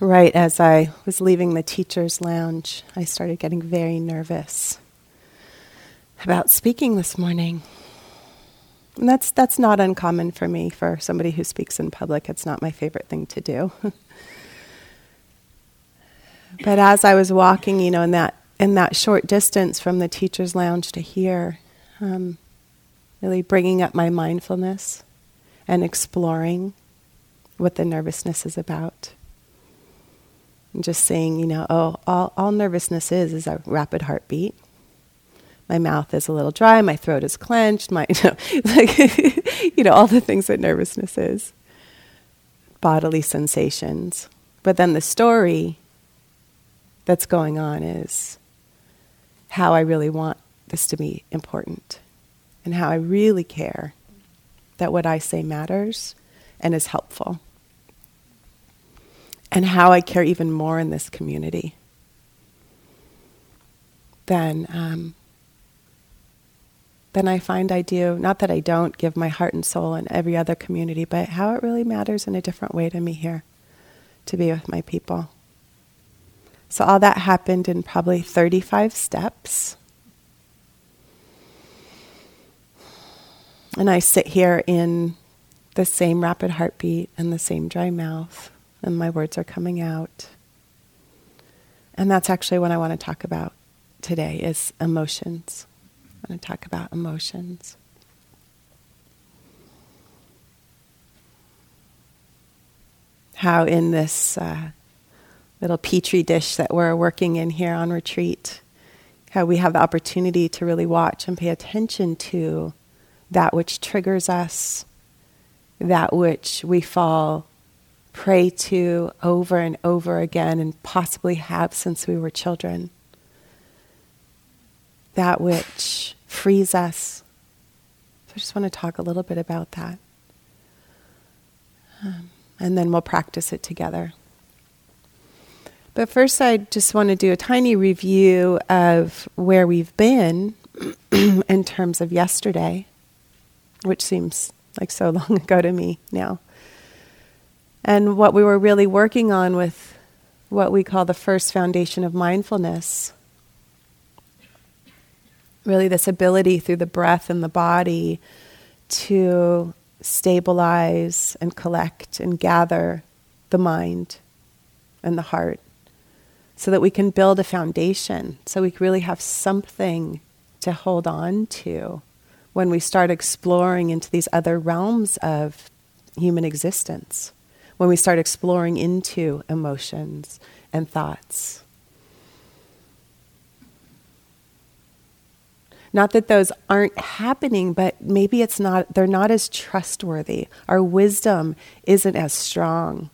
right as I was leaving the teacher's lounge, I started getting very nervous about speaking this morning. And that's, that's not uncommon for me, for somebody who speaks in public. It's not my favorite thing to do. but as I was walking, you know, in that, in that short distance from the teacher's lounge to here, um, really bringing up my mindfulness and exploring what the nervousness is about. And just saying, you know, oh, all, all nervousness is is a rapid heartbeat. My mouth is a little dry, my throat is clenched, my, you know, like, you know, all the things that nervousness is. Bodily sensations. But then the story that's going on is how I really want this to be important and how I really care that what I say matters and is helpful and how I care even more in this community than um, than I find I do. Not that I don't give my heart and soul in every other community, but how it really matters in a different way to me here, to be with my people. So all that happened in probably 35 steps. And I sit here in the same rapid heartbeat and the same dry mouth and my words are coming out. And that's actually what I want to talk about today is emotions. I want to talk about emotions. How in this uh, little petri dish that we're working in here on retreat, how we have the opportunity to really watch and pay attention to that which triggers us, that which we fall prey to over and over again and possibly have since we were children. That which frees us. So I just want to talk a little bit about that. Um, and then we'll practice it together. But first, I just want to do a tiny review of where we've been in terms of yesterday, which seems like so long ago to me now. And what we were really working on with what we call the first foundation of mindfulness. Really, this ability through the breath and the body to stabilize and collect and gather the mind and the heart so that we can build a foundation, so we really have something to hold on to when we start exploring into these other realms of human existence when we start exploring into emotions and thoughts. Not that those aren't happening, but maybe it's not, they're not as trustworthy. Our wisdom isn't as strong.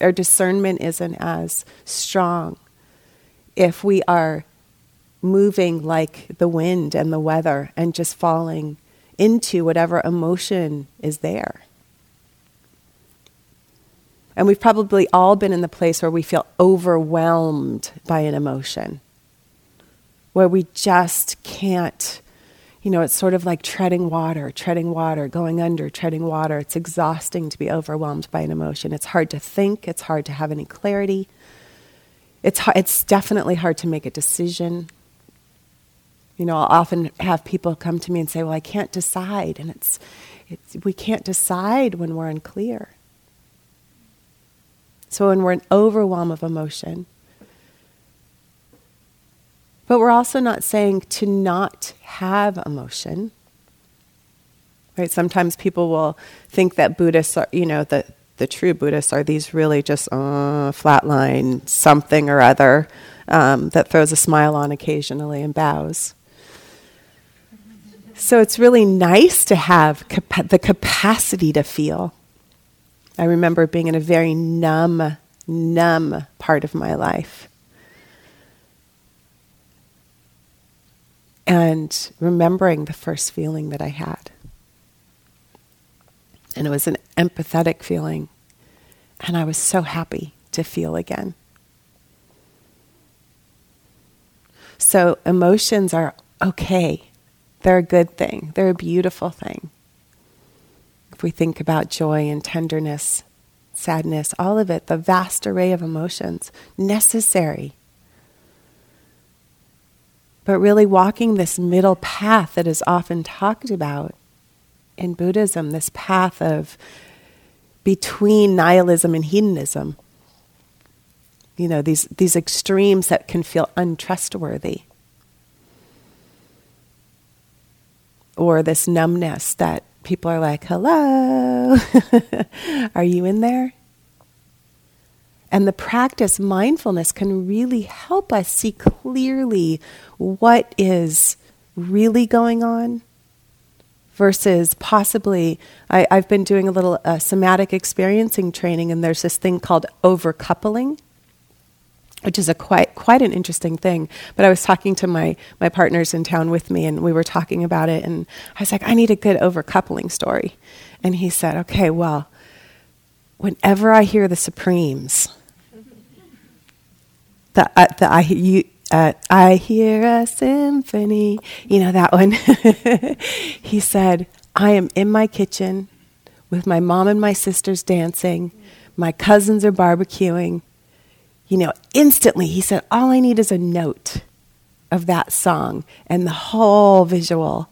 Our discernment isn't as strong if we are moving like the wind and the weather and just falling into whatever emotion is there. And we've probably all been in the place where we feel overwhelmed by an emotion, where we just can't, you know, it's sort of like treading water, treading water, going under, treading water. It's exhausting to be overwhelmed by an emotion. It's hard to think, it's hard to have any clarity. It's, it's definitely hard to make a decision. You know, I'll often have people come to me and say, Well, I can't decide. And it's, it's we can't decide when we're unclear. So when we're in overwhelm of emotion, but we're also not saying to not have emotion. Right? Sometimes people will think that Buddhists are, you know, the, the true Buddhists are these really just uh, flatline something or other um, that throws a smile on occasionally and bows. So it's really nice to have capa- the capacity to feel. I remember being in a very numb, numb part of my life. And remembering the first feeling that I had. And it was an empathetic feeling. And I was so happy to feel again. So emotions are okay. They're a good thing. They're a beautiful thing if we think about joy and tenderness, sadness, all of it, the vast array of emotions, necessary. But really walking this middle path that is often talked about in Buddhism, this path of between nihilism and hedonism. You know, these, these extremes that can feel untrustworthy. Or this numbness that people are like, hello, are you in there? And the practice, mindfulness, can really help us see clearly what is really going on versus possibly. I, have been doing a little uh, somatic experiencing training, and there's this thing called overcoupling which is a quite quite an interesting thing. But I was talking to my my partners in town with me, and we were talking about it. And I was like, I need a good overcoupling story. And he said, Okay, well, whenever I hear the Supremes, the uh, the I you. Uh, I hear a symphony, you know that one. he said, I am in my kitchen with my mom and my sisters dancing. My cousins are barbecuing you know, instantly he said, All I need is a note of that song, and the whole visual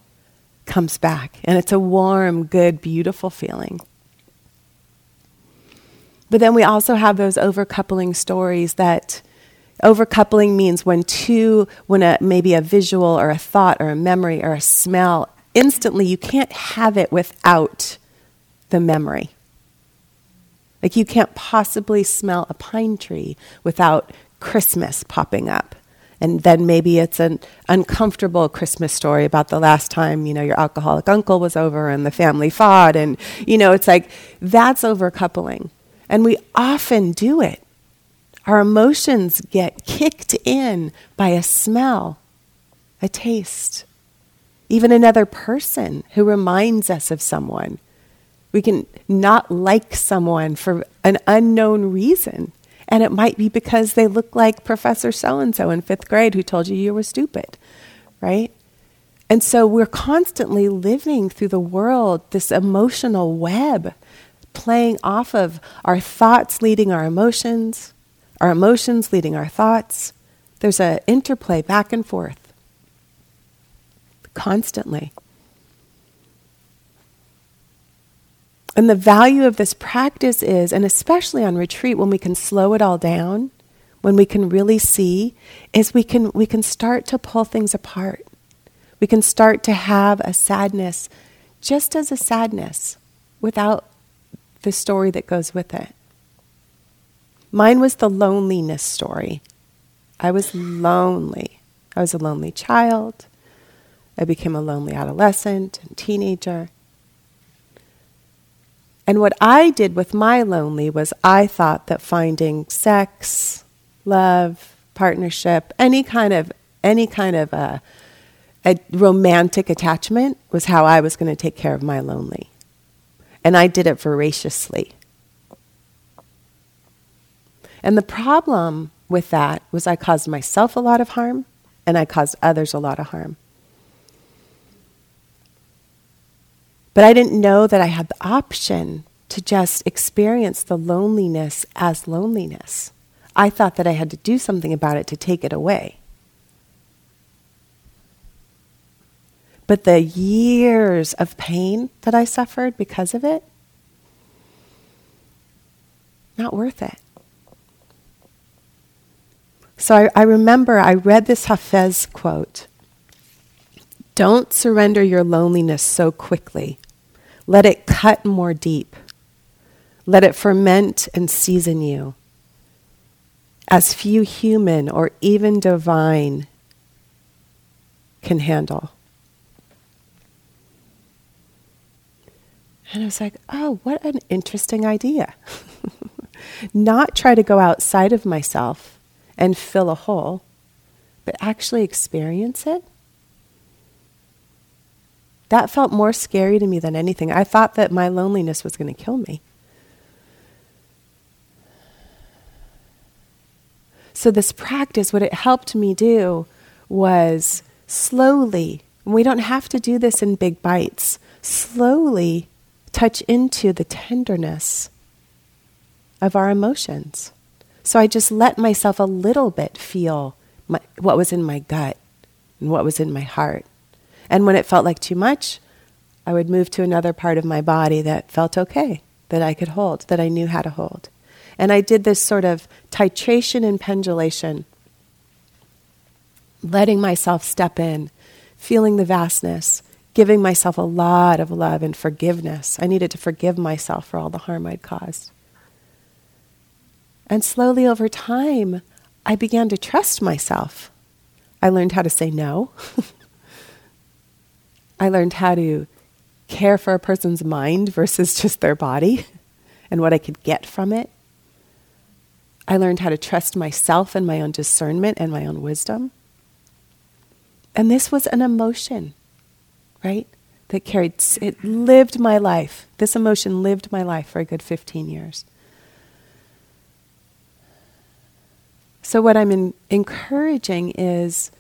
comes back. And it's a warm, good, beautiful feeling. But then we also have those overcoupling stories that overcoupling means when two, when a, maybe a visual or a thought or a memory or a smell, instantly you can't have it without the memory. Like you can't possibly smell a pine tree without Christmas popping up. And then maybe it's an uncomfortable Christmas story about the last time, you know, your alcoholic uncle was over and the family fought. And, you know, it's like that's overcoupling. And we often do it. Our emotions get kicked in by a smell, a taste, even another person who reminds us of someone. We can not like someone for an unknown reason. And it might be because they look like Professor so and so in fifth grade who told you you were stupid, right? And so we're constantly living through the world, this emotional web, playing off of our thoughts leading our emotions, our emotions leading our thoughts. There's an interplay back and forth constantly. And the value of this practice is, and especially on retreat, when we can slow it all down, when we can really see, is we can, we can start to pull things apart. We can start to have a sadness just as a sadness without the story that goes with it. Mine was the loneliness story. I was lonely. I was a lonely child. I became a lonely adolescent and teenager. And what I did with my lonely was I thought that finding sex, love, partnership, any kind of any kind of a, a romantic attachment was how I was going to take care of my lonely. And I did it voraciously. And the problem with that was I caused myself a lot of harm and I caused others a lot of harm. But I didn't know that I had the option to just experience the loneliness as loneliness. I thought that I had to do something about it to take it away. But the years of pain that I suffered because of it, not worth it. So I, I remember I read this Hafez quote Don't surrender your loneliness so quickly. Let it cut more deep. Let it ferment and season you. As few human or even divine can handle. And I was like, oh, what an interesting idea. Not try to go outside of myself and fill a hole, but actually experience it that felt more scary to me than anything. I thought that my loneliness was going to kill me. So, this practice, what it helped me do was slowly, we don't have to do this in big bites, slowly touch into the tenderness of our emotions. So I just let myself a little bit feel my, what was in my gut and what was in my heart. And when it felt like too much, I would move to another part of my body that felt okay, that I could hold, that I knew how to hold. And I did this sort of titration and pendulation, letting myself step in, feeling the vastness, giving myself a lot of love and forgiveness. I needed to forgive myself for all the harm I'd caused. And slowly over time, I began to trust myself. I learned how to say no. I learned how to care for a person's mind versus just their body and what I could get from it. I learned how to trust myself and my own discernment and my own wisdom. And this was an emotion right? That carried, it lived my life. This emotion lived my life for a good 15 years. So, what I'm in, encouraging is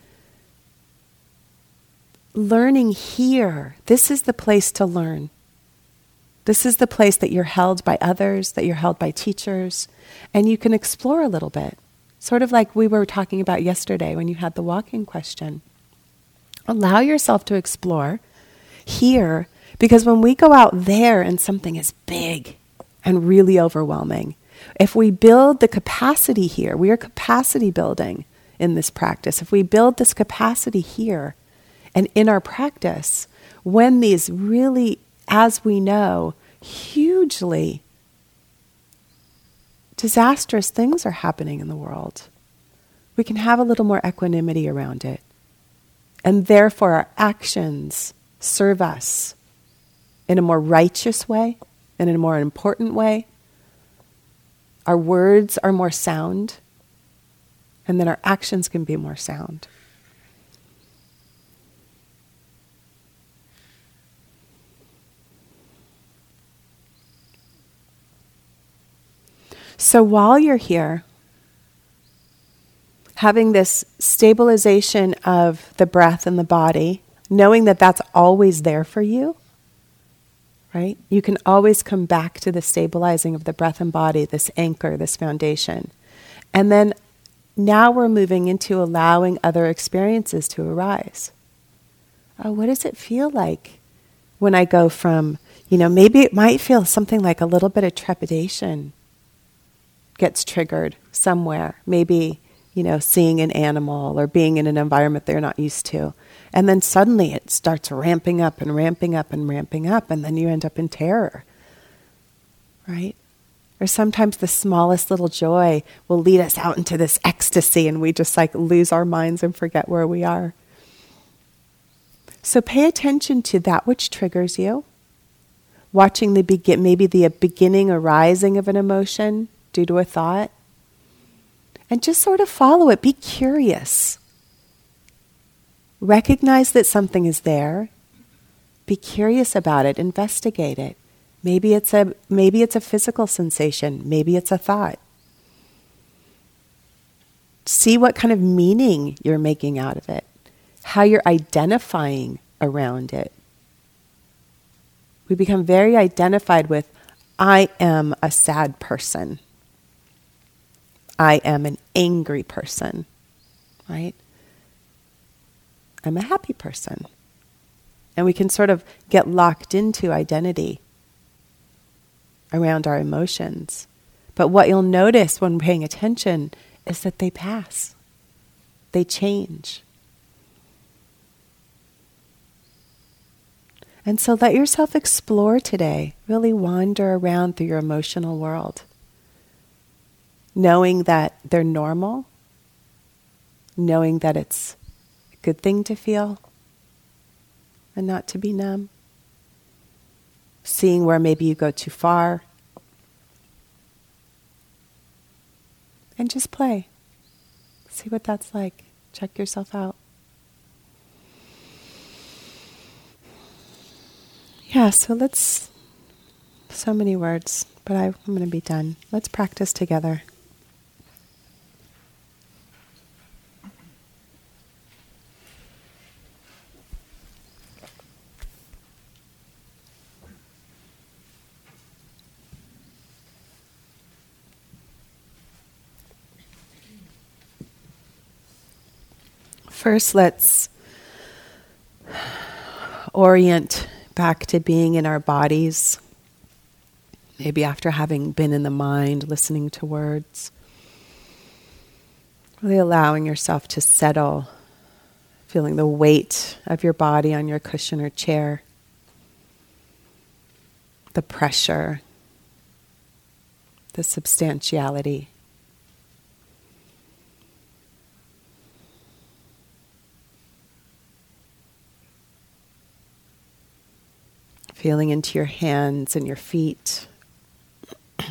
learning here. This is the place to learn. This is the place that you're held by others, that you're held by teachers, and you can explore a little bit. Sort of like we were talking about yesterday when you had the walking question. Allow yourself to explore here because when we go out there and something is big and really overwhelming, if we build the capacity here, we are capacity building in this practice. If we build this capacity here and in our practice, when these really, as we know, hugely disastrous things are happening in the world, we can have a little more equanimity around it. And therefore, our actions serve us in a more righteous way and in a more important way. Our words are more sound, and then our actions can be more sound. So while you're here, having this stabilization of the breath and the body, knowing that that's always there for you, right? You can always come back to the stabilizing of the breath and body, this anchor, this foundation. And then now we're moving into allowing other experiences to arise. Oh, what does it feel like when I go from, you know, maybe it might feel something like a little bit of trepidation gets triggered somewhere. Maybe, you know, seeing an animal or being in an environment they're not used to. And then suddenly it starts ramping up and ramping up and ramping up, and then you end up in terror. Right? Or sometimes the smallest little joy will lead us out into this ecstasy, and we just like lose our minds and forget where we are. So pay attention to that which triggers you. Watching the begin, maybe the beginning arising of an emotion due to a thought, and just sort of follow it. Be curious. Recognize that something is there. Be curious about it, investigate it. Maybe it's a maybe it's a physical sensation, maybe it's a thought. See what kind of meaning you're making out of it. How you're identifying around it. We become very identified with I am a sad person. I am an angry person. Right? I'm a happy person. And we can sort of get locked into identity around our emotions. But what you'll notice when paying attention is that they pass, they change. And so let yourself explore today, really wander around through your emotional world, knowing that they're normal, knowing that it's a good thing to feel and not to be numb. Seeing where maybe you go too far. And just play. See what that's like. Check yourself out. Yeah, so let's. So many words, but I, I'm going to be done. Let's practice together. First, let's orient back to being in our bodies. Maybe after having been in the mind, listening to words. Really allowing yourself to settle, feeling the weight of your body on your cushion or chair, the pressure, the substantiality. Feeling into your hands and your feet.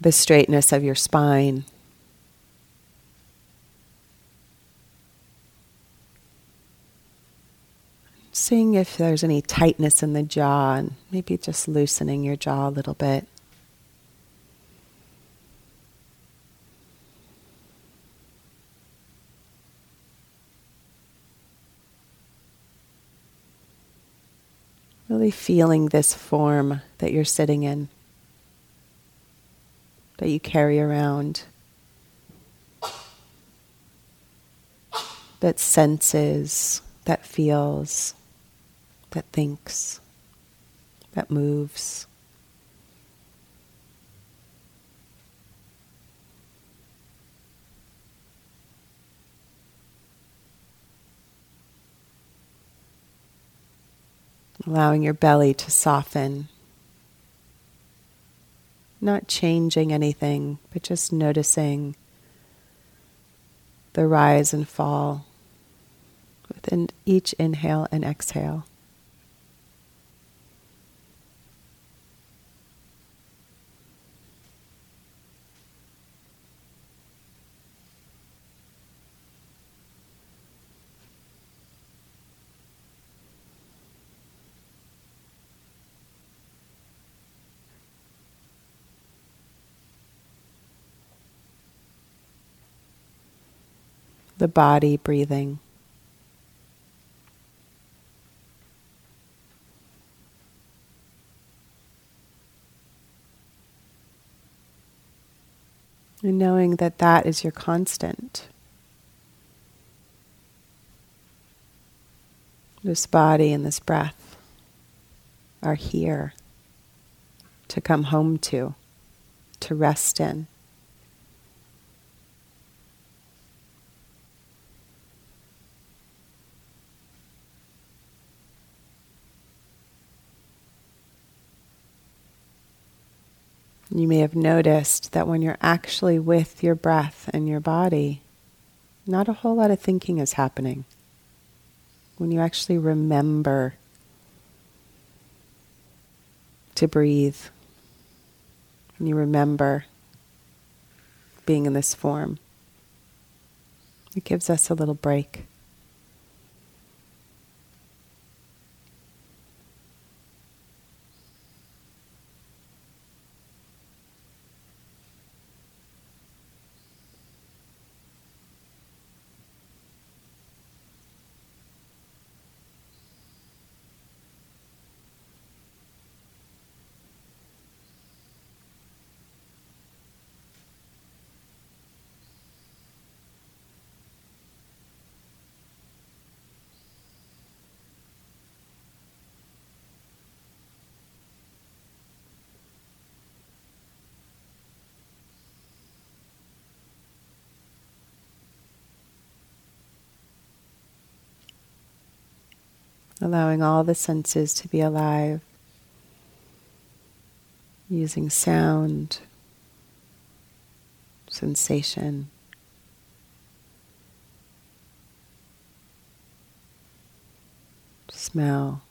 the straightness of your spine. Seeing if there's any tightness in the jaw and maybe just loosening your jaw a little bit. Really feeling this form that you're sitting in, that you carry around, that senses, that feels, that thinks, that moves. Allowing your belly to soften. Not changing anything, but just noticing the rise and fall within each inhale and exhale. The body breathing. And knowing that that is your constant. This body and this breath are here to come home to, to rest in. You may have noticed that when you're actually with your breath and your body, not a whole lot of thinking is happening. When you actually remember to breathe, when you remember being in this form, it gives us a little break. Allowing all the senses to be alive, using sound, sensation. Smell.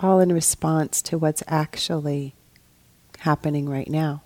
All in response to what's actually happening right now.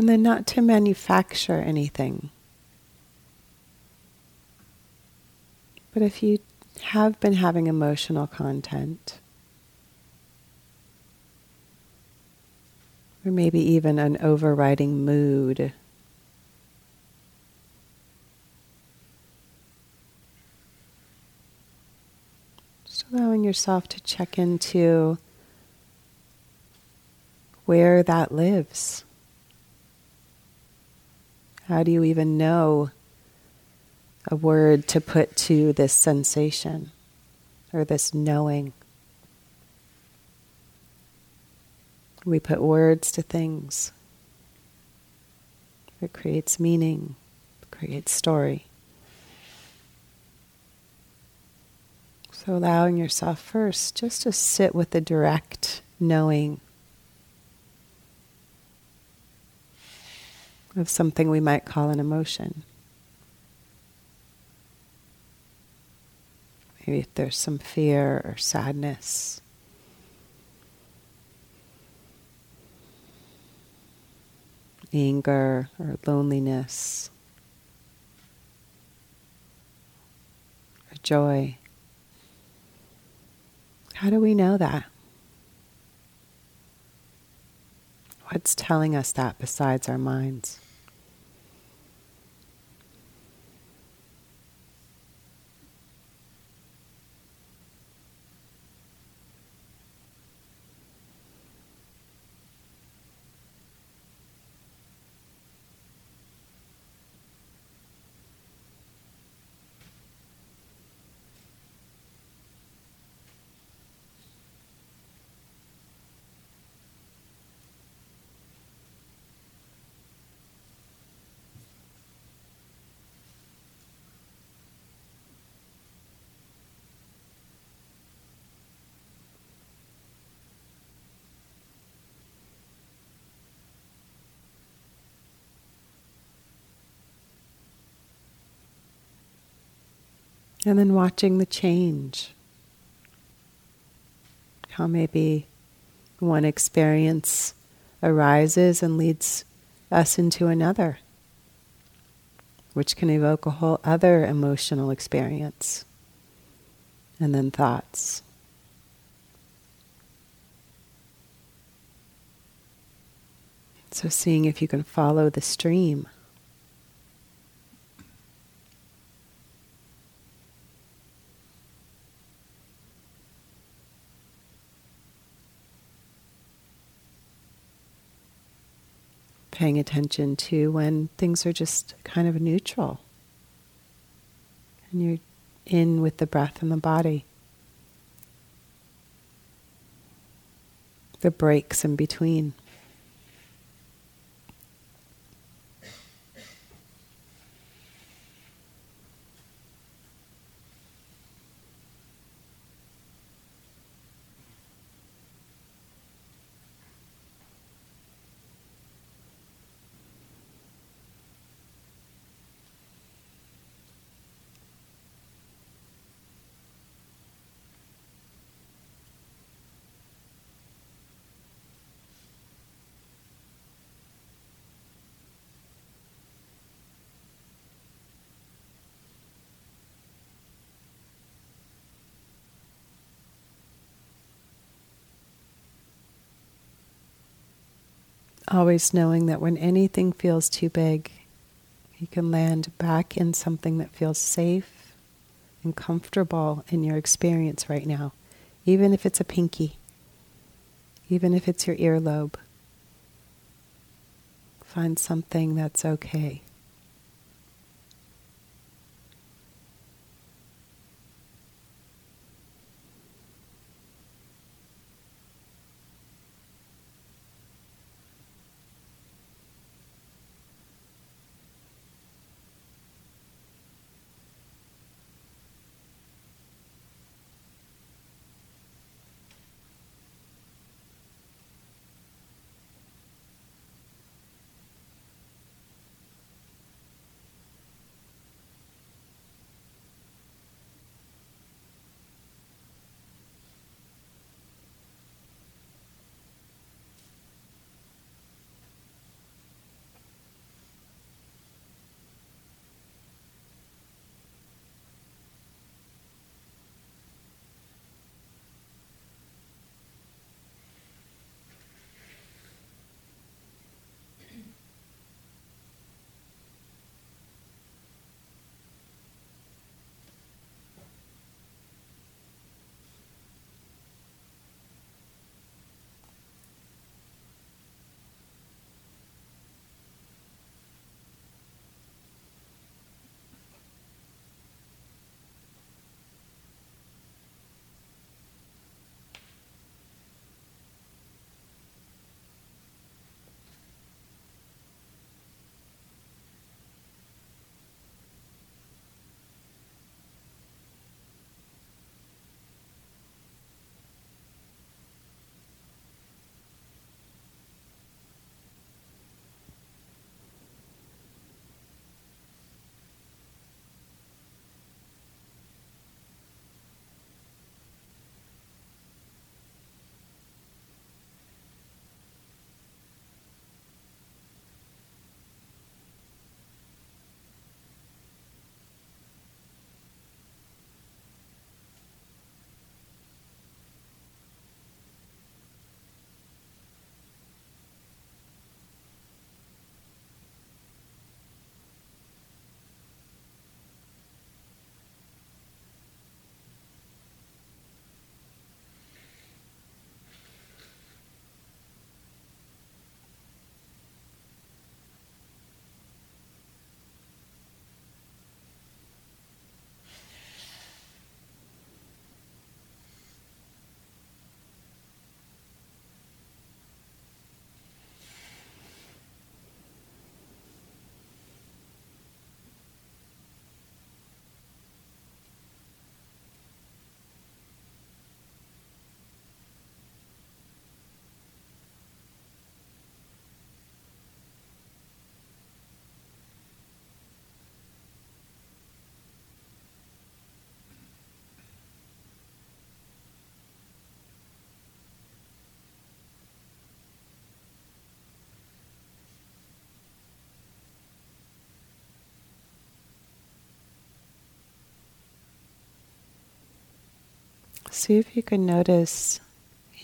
And then not to manufacture anything. But if you have been having emotional content, or maybe even an overriding mood, just allowing yourself to check into where that lives. How do you even know a word to put to this sensation or this knowing? We put words to things. It creates meaning, creates story. So allowing yourself first just to sit with the direct knowing of something we might call an emotion. Maybe if there's some fear or sadness. Anger or loneliness or joy. How do we know that? What's telling us that besides our minds? And then watching the change. How maybe one experience arises and leads us into another, which can evoke a whole other emotional experience. And then thoughts. So, seeing if you can follow the stream. Paying attention to when things are just kind of neutral. And you're in with the breath and the body. The breaks in between. Always knowing that when anything feels too big, you can land back in something that feels safe and comfortable in your experience right now, even if it's a pinky, even if it's your earlobe. Find something that's okay. See if you can notice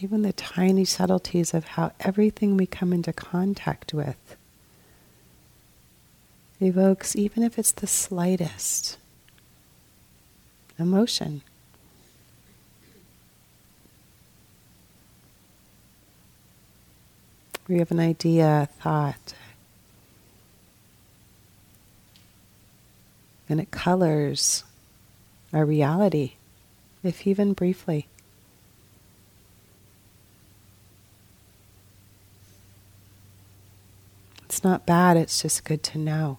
even the tiny subtleties of how everything we come into contact with evokes, even if it's the slightest, emotion. We have an idea, a thought, and it colors our reality, if even briefly. It's not bad, it's just good to know.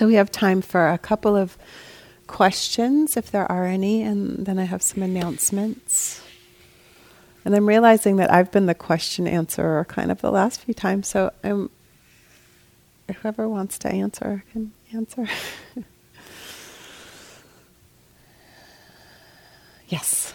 So we have time for a couple of questions, if there are any, and then I have some announcements. And I'm realizing that I've been the question answerer kind of the last few times, so I'm whoever wants to answer can answer. yes.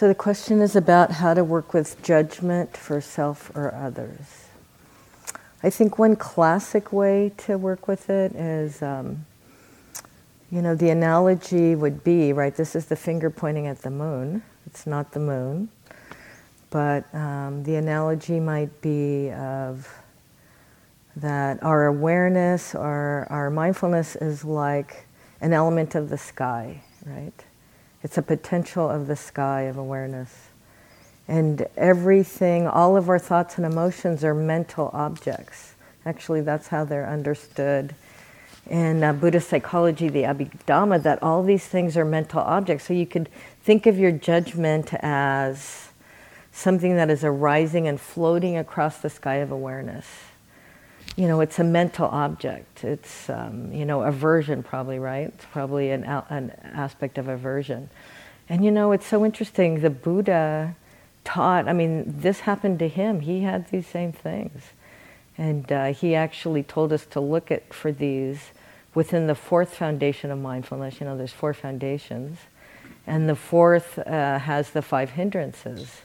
So the question is about how to work with judgment for self or others. I think one classic way to work with it is, um, you know, the analogy would be, right, this is the finger pointing at the moon. It's not the moon. But um, the analogy might be of that our awareness or our mindfulness is like an element of the sky, right? It's a potential of the sky of awareness. And everything, all of our thoughts and emotions are mental objects. Actually, that's how they're understood in uh, Buddhist psychology, the Abhidhamma, that all these things are mental objects. So you could think of your judgment as something that is arising and floating across the sky of awareness you know, it's a mental object. It's, um, you know, aversion probably, right? It's probably an, an aspect of aversion. And, you know, it's so interesting. The Buddha taught, I mean, this happened to him. He had these same things. And uh, he actually told us to look at for these within the fourth foundation of mindfulness. You know, there's four foundations. And the fourth uh, has the five hindrances.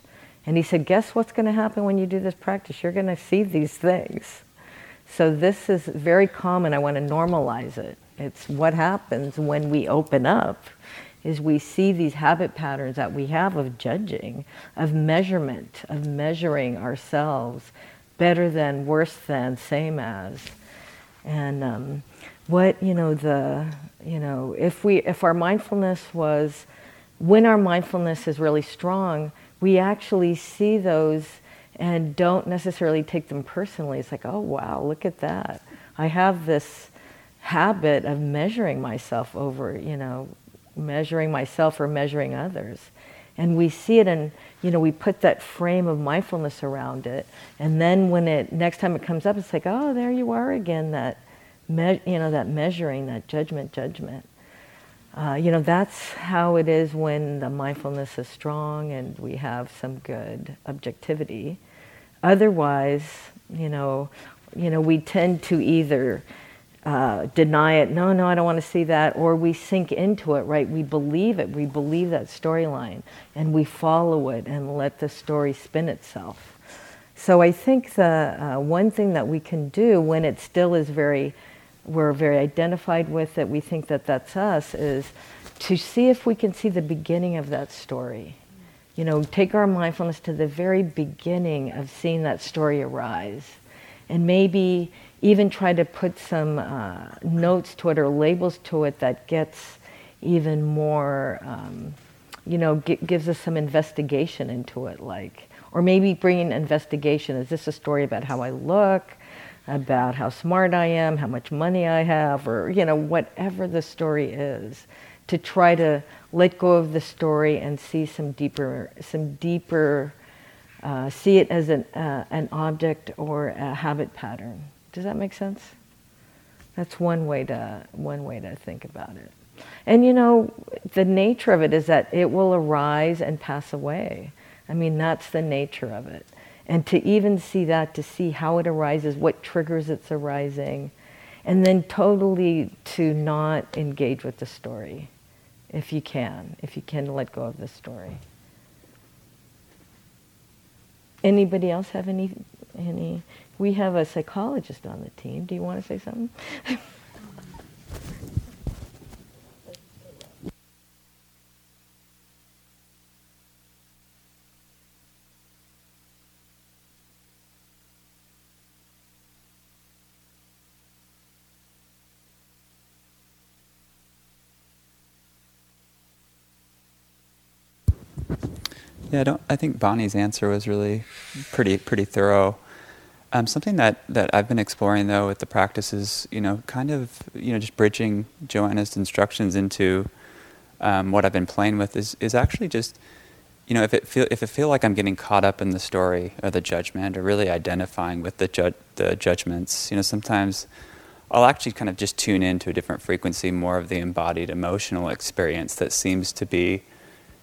And he said, guess what's going to happen when you do this practice? You're going to see these things. So this is very common. I want to normalize it. It's what happens when we open up is we see these habit patterns that we have of judging, of measurement, of measuring ourselves better than, worse than, same as. And um, what, you know, the, you know, if we, if our mindfulness was, when our mindfulness is really strong, we actually see those and don't necessarily take them personally. It's like, oh, wow, look at that. I have this habit of measuring myself over, you know, measuring myself or measuring others. And we see it and, you know, we put that frame of mindfulness around it. And then when it, next time it comes up, it's like, oh, there you are again, that, me- you know, that measuring, that judgment, judgment. Uh, you know, that's how it is when the mindfulness is strong and we have some good objectivity. Otherwise, you know, you know, we tend to either uh, deny it, no, no, I don't want to see that, or we sink into it, right? We believe it, we believe that storyline, and we follow it and let the story spin itself. So I think the uh, one thing that we can do when it still is very, we're very identified with it, we think that that's us, is to see if we can see the beginning of that story you know, take our mindfulness to the very beginning of seeing that story arise. And maybe even try to put some uh, notes to it or labels to it that gets even more, um, you know, g- gives us some investigation into it. Like, or maybe bringing investigation. Is this a story about how I look? About how smart I am, how much money I have, or you know, whatever the story is, to try to let go of the story and see some deeper, some deeper, uh, see it as an, uh, an object or a habit pattern. Does that make sense? That's one way to one way to think about it. And you know, the nature of it is that it will arise and pass away. I mean, that's the nature of it. And to even see that, to see how it arises, what triggers its arising, and then totally to not engage with the story if you can, if you can let go of the story. Anybody else have any any we have a psychologist on the team. Do you want to say something? Yeah, I don't. I think Bonnie's answer was really pretty pretty thorough. Um, something that, that I've been exploring though with the practice is you know kind of you know just bridging JoAnna's instructions into um, what I've been playing with is is actually just you know if it feel if it feel like I'm getting caught up in the story or the judgment or really identifying with the ju- the judgments you know sometimes I'll actually kind of just tune into a different frequency more of the embodied emotional experience that seems to be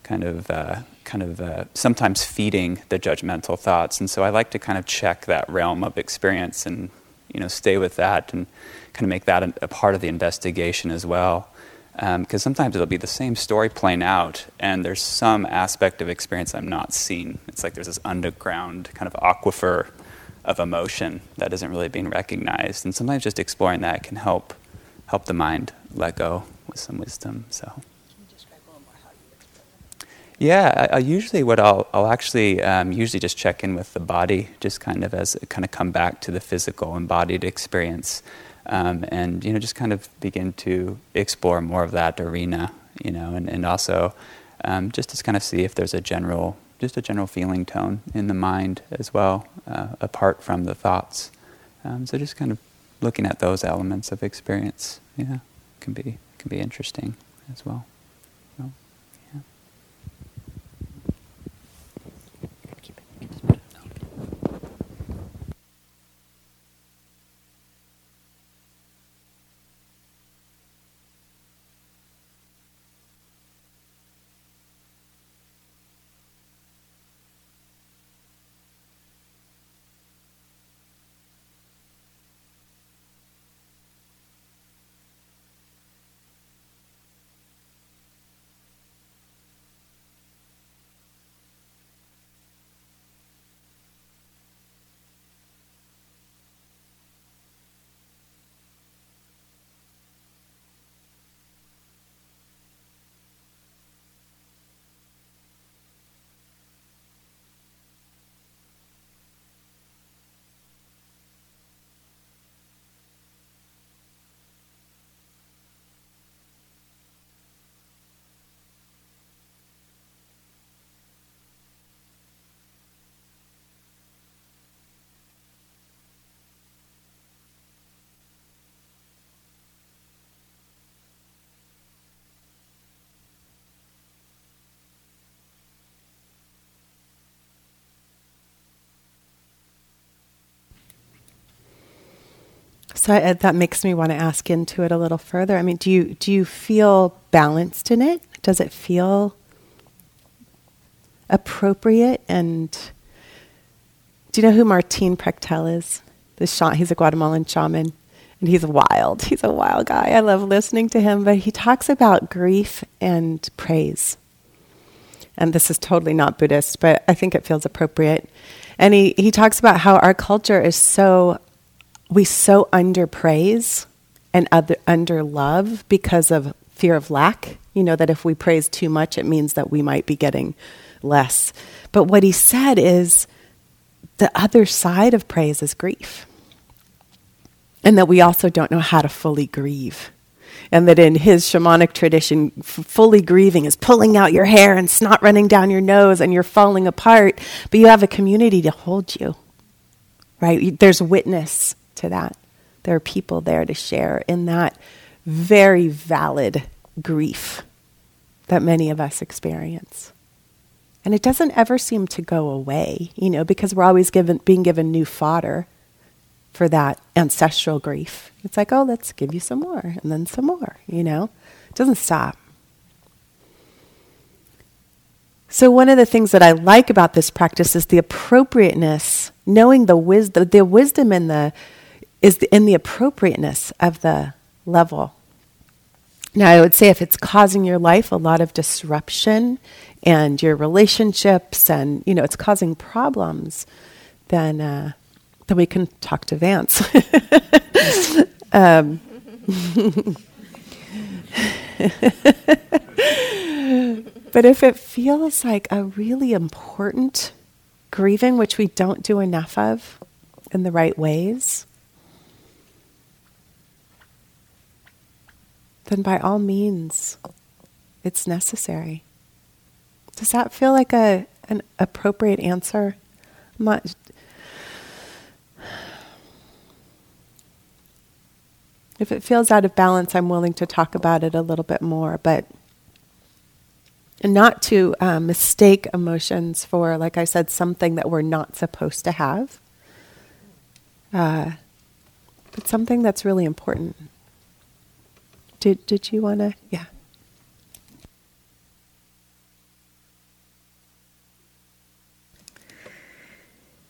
kind of uh, kind of uh, sometimes feeding the judgmental thoughts, and so I like to kind of check that realm of experience and you know stay with that and kind of make that a, part of the investigation as well. Because um, sometimes it'll be the same story playing out, and there's some aspect of experience I'm not seeing. It's like there's this underground kind of aquifer of emotion that isn't really being recognized, and sometimes just exploring that can help help the mind let go with some wisdom. So. Yeah, I, I usually what I'll I'll actually um, usually just check in with the body, just kind of as kind of come back to the physical embodied experience, um, and you know just kind of begin to explore more of that arena, you know, and and also um, just to kind of see if there's a general just a general feeling tone in the mind as well, uh, apart from the thoughts. Um, so just kind of looking at those elements of experience, yeah, can be can be interesting as well. So I, uh, that makes me want to ask into it a little further. I mean, do you do you feel balanced in it? Does it feel appropriate? And do you know who Martin Prechtel is? The sh- he's a Guatemalan shaman, and he's wild. He's a wild guy. I love listening to him. But he talks about grief and praise. And this is totally not Buddhist, but I think it feels appropriate. And he, he talks about how our culture is so we so underpraise and other, under love because of fear of lack. You know, that if we praise too much, it means that we might be getting less. But what he said is the other side of praise is grief. And that we also don't know how to fully grieve. And that in his shamanic tradition, f- fully grieving is pulling out your hair and snot running down your nose and you're falling apart, but you have a community to hold you, right? There's witness to that. There are people there to share in that very valid grief that many of us experience. And it doesn't ever seem to go away, you know, because we're always given, being given new fodder for that ancestral grief. It's like, oh, let's give you some more, and then some more, you know? It doesn't stop. So, one of the things that I like about this practice is the appropriateness, knowing the wisdom, the wisdom and the is in the appropriateness of the level. Now, I would say if it's causing your life a lot of disruption and your relationships and, you know, it's causing problems, then, uh, then we can talk to Vance. um, but if it feels like a really important grieving, which we don't do enough of in the right ways, then by all means, it's necessary. Does that feel like a, an appropriate answer. If it feels out of balance, I'm willing to talk about it a little bit more, but not to uh, mistake emotions for, like I said, something that we're not supposed to have, uh, but something that's really important. Did, did you want to? Yeah.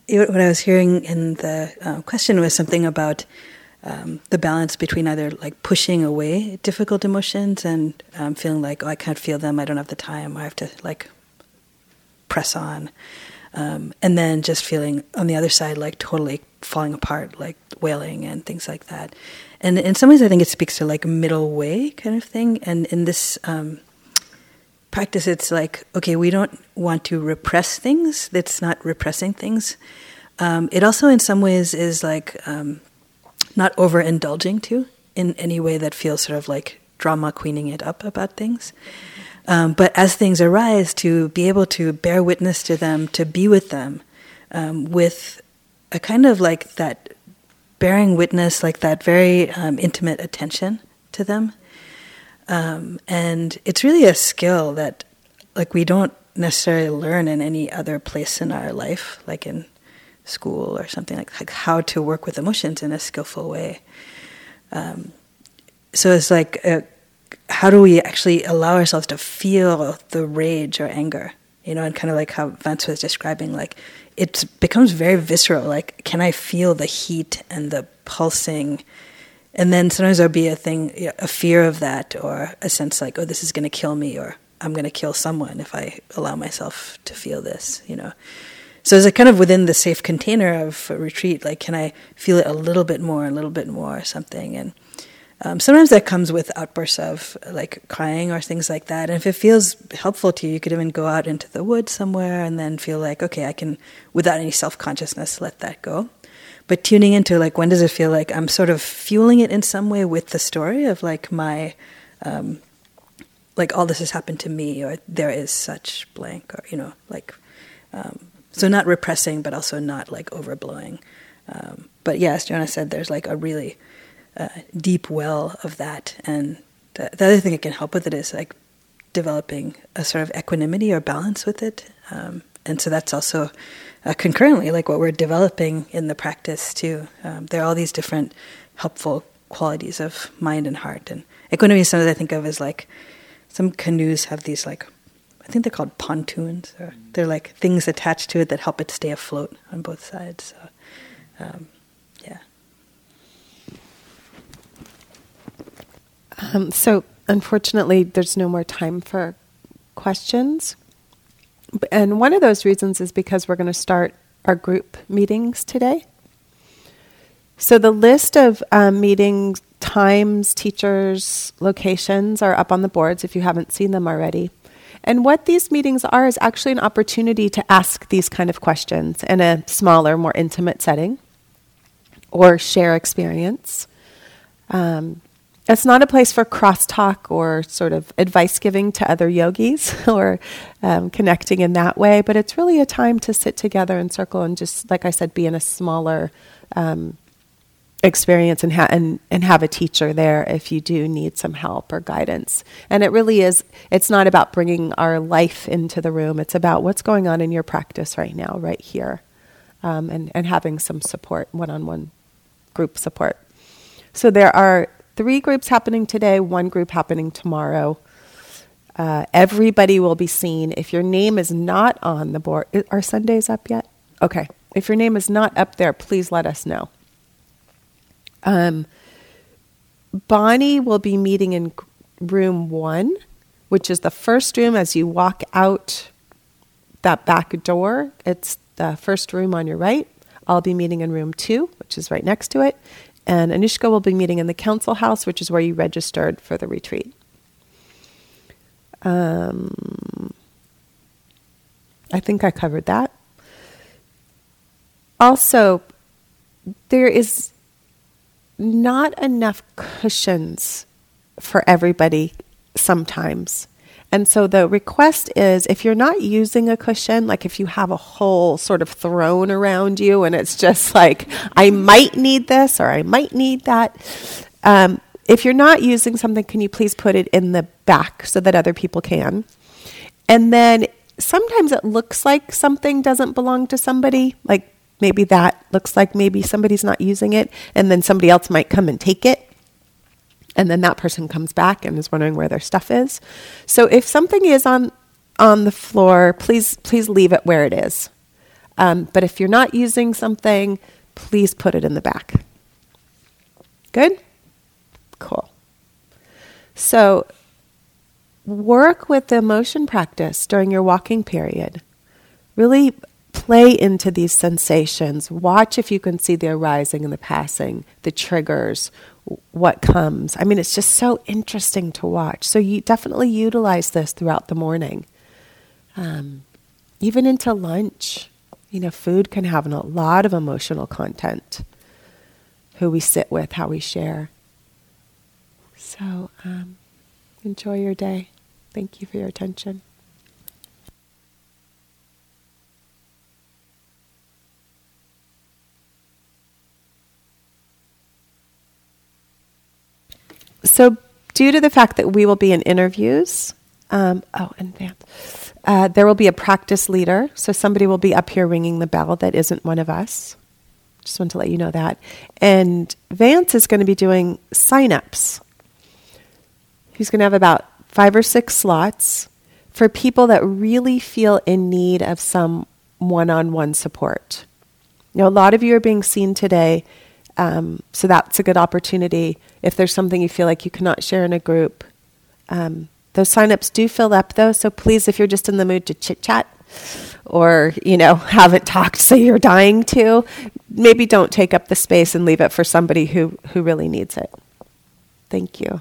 what I was hearing in the uh, question was something about um, the balance between either like pushing away difficult emotions and um, feeling like oh I can't feel them I don't have the time I have to like press on um, and then just feeling on the other side like totally falling apart like wailing and things like that. And in some ways I think it speaks to like middle way kind of thing. And in this um, practice it's like okay we don't want to repress things. That's not repressing things. Um, it also in some ways is like um, not overindulging too in any way that feels sort of like drama queening it up about things. Um, but as things arise, to be able to bear witness to them, to be with them, um, with a kind of like that bearing witness, like that very um, intimate attention to them. Um, and it's really a skill that, like, we don't necessarily learn in any other place in our life, like in school or something like, like how to work with emotions in a skillful way. Um, so it's like, uh, how do we actually allow ourselves to feel the rage or anger? You know, and kind of like how Vance was describing, like it becomes very visceral. Like, can I feel the heat and the pulsing? And then sometimes there'll be a thing, a fear of that, or a sense like, oh, this is going to kill me, or I'm going to kill someone if I allow myself to feel this. You know, so is it kind of within the safe container of retreat? Like, can I feel it a little bit more, a little bit more, or something? And um, sometimes that comes with outbursts of like crying or things like that. And if it feels helpful to you, you could even go out into the woods somewhere and then feel like, okay, I can, without any self consciousness, let that go. But tuning into like, when does it feel like I'm sort of fueling it in some way with the story of like my, um, like all this has happened to me, or there is such blank, or you know, like um, so not repressing, but also not like overblowing. Um, but yes, JoAnna said there's like a really uh, deep well of that, and the, the, other thing it can help with it is like developing a sort of equanimity or balance with it. Um, and so that's also uh, concurrently like what we're developing in the practice too. Um, there are all these different helpful qualities of mind and heart, and equanimity is something I think of as like some canoes have these like I think they're called pontoons. Or they're like things attached to it that help it stay afloat on both sides. So, um, yeah. Um, so, unfortunately, there's no more time for questions. And one of those reasons is because we're going to start our group meetings today. So, the list of um, meetings, times, teachers, locations are up on the boards if you haven't seen them already. And what these meetings are is actually an opportunity to ask these kind of questions in a smaller, more intimate setting or share experience. Um, it's not a place for crosstalk or sort of advice giving to other yogis or um, connecting in that way, but it's really a time to sit together in circle and just, like I said, be in a smaller um, experience and, ha- and, and have a teacher there if you do need some help or guidance. And it really is, it's not about bringing our life into the room, it's about what's going on in your practice right now, right here, um, and, and having some support, one on one group support. So there are three groups happening today, one group happening tomorrow. Uh, everybody will be seen. If your name is not on the board, are Sundays up yet? Okay. If your name is not up there, please let us know. Um, Bonnie will be meeting in room one, which is the first room as you walk out that back door. It's the first room on your right. I'll be meeting in room two, which is right next to it. And Anushka will be meeting in the council house, which is where you registered for the retreat. Um, I think I covered that. Also, there is not enough cushions for everybody sometimes. And so the request is if you're not using a cushion, like if you have a whole sort of throne around you and it's just like, I might need this or I might need that. Um, if you're not using something, can you please put it in the back so that other people can? And then sometimes it looks like something doesn't belong to somebody, like maybe that looks like maybe somebody's not using it, and then somebody else might come and take it and then that person comes back and is wondering where their stuff is. So if something is on on the floor, please please leave it where it is. Um, but if you're not using something, please put it in the back. Good, cool. So work with the emotion practice during your walking period. Really play into these sensations. Watch if you can see the arising and the passing, the triggers, what comes. I mean, it's just so interesting to watch. So you definitely utilize this throughout the morning, um, even into lunch. You know, food can have a lot of emotional content. Who we sit with, how we share. So um, enjoy your day. Thank you for your attention. So due to the fact that we will be in interviews, um, oh, and Vance, uh, there will be a practice leader. So somebody will be up here ringing the bell that isn't one of us. Just want to let you know that. And Vance is going to be doing sign-ups. He's going to have about five or six slots for people that really feel in need of some one-on-one support. Now, a lot of you are being seen today um, so that's a good opportunity. If there's something you feel like you cannot share in a group, um, those signups do fill up though. So please, if you're just in the mood to chit chat, or you know haven't talked, so you're dying to, maybe don't take up the space and leave it for somebody who who really needs it. Thank you.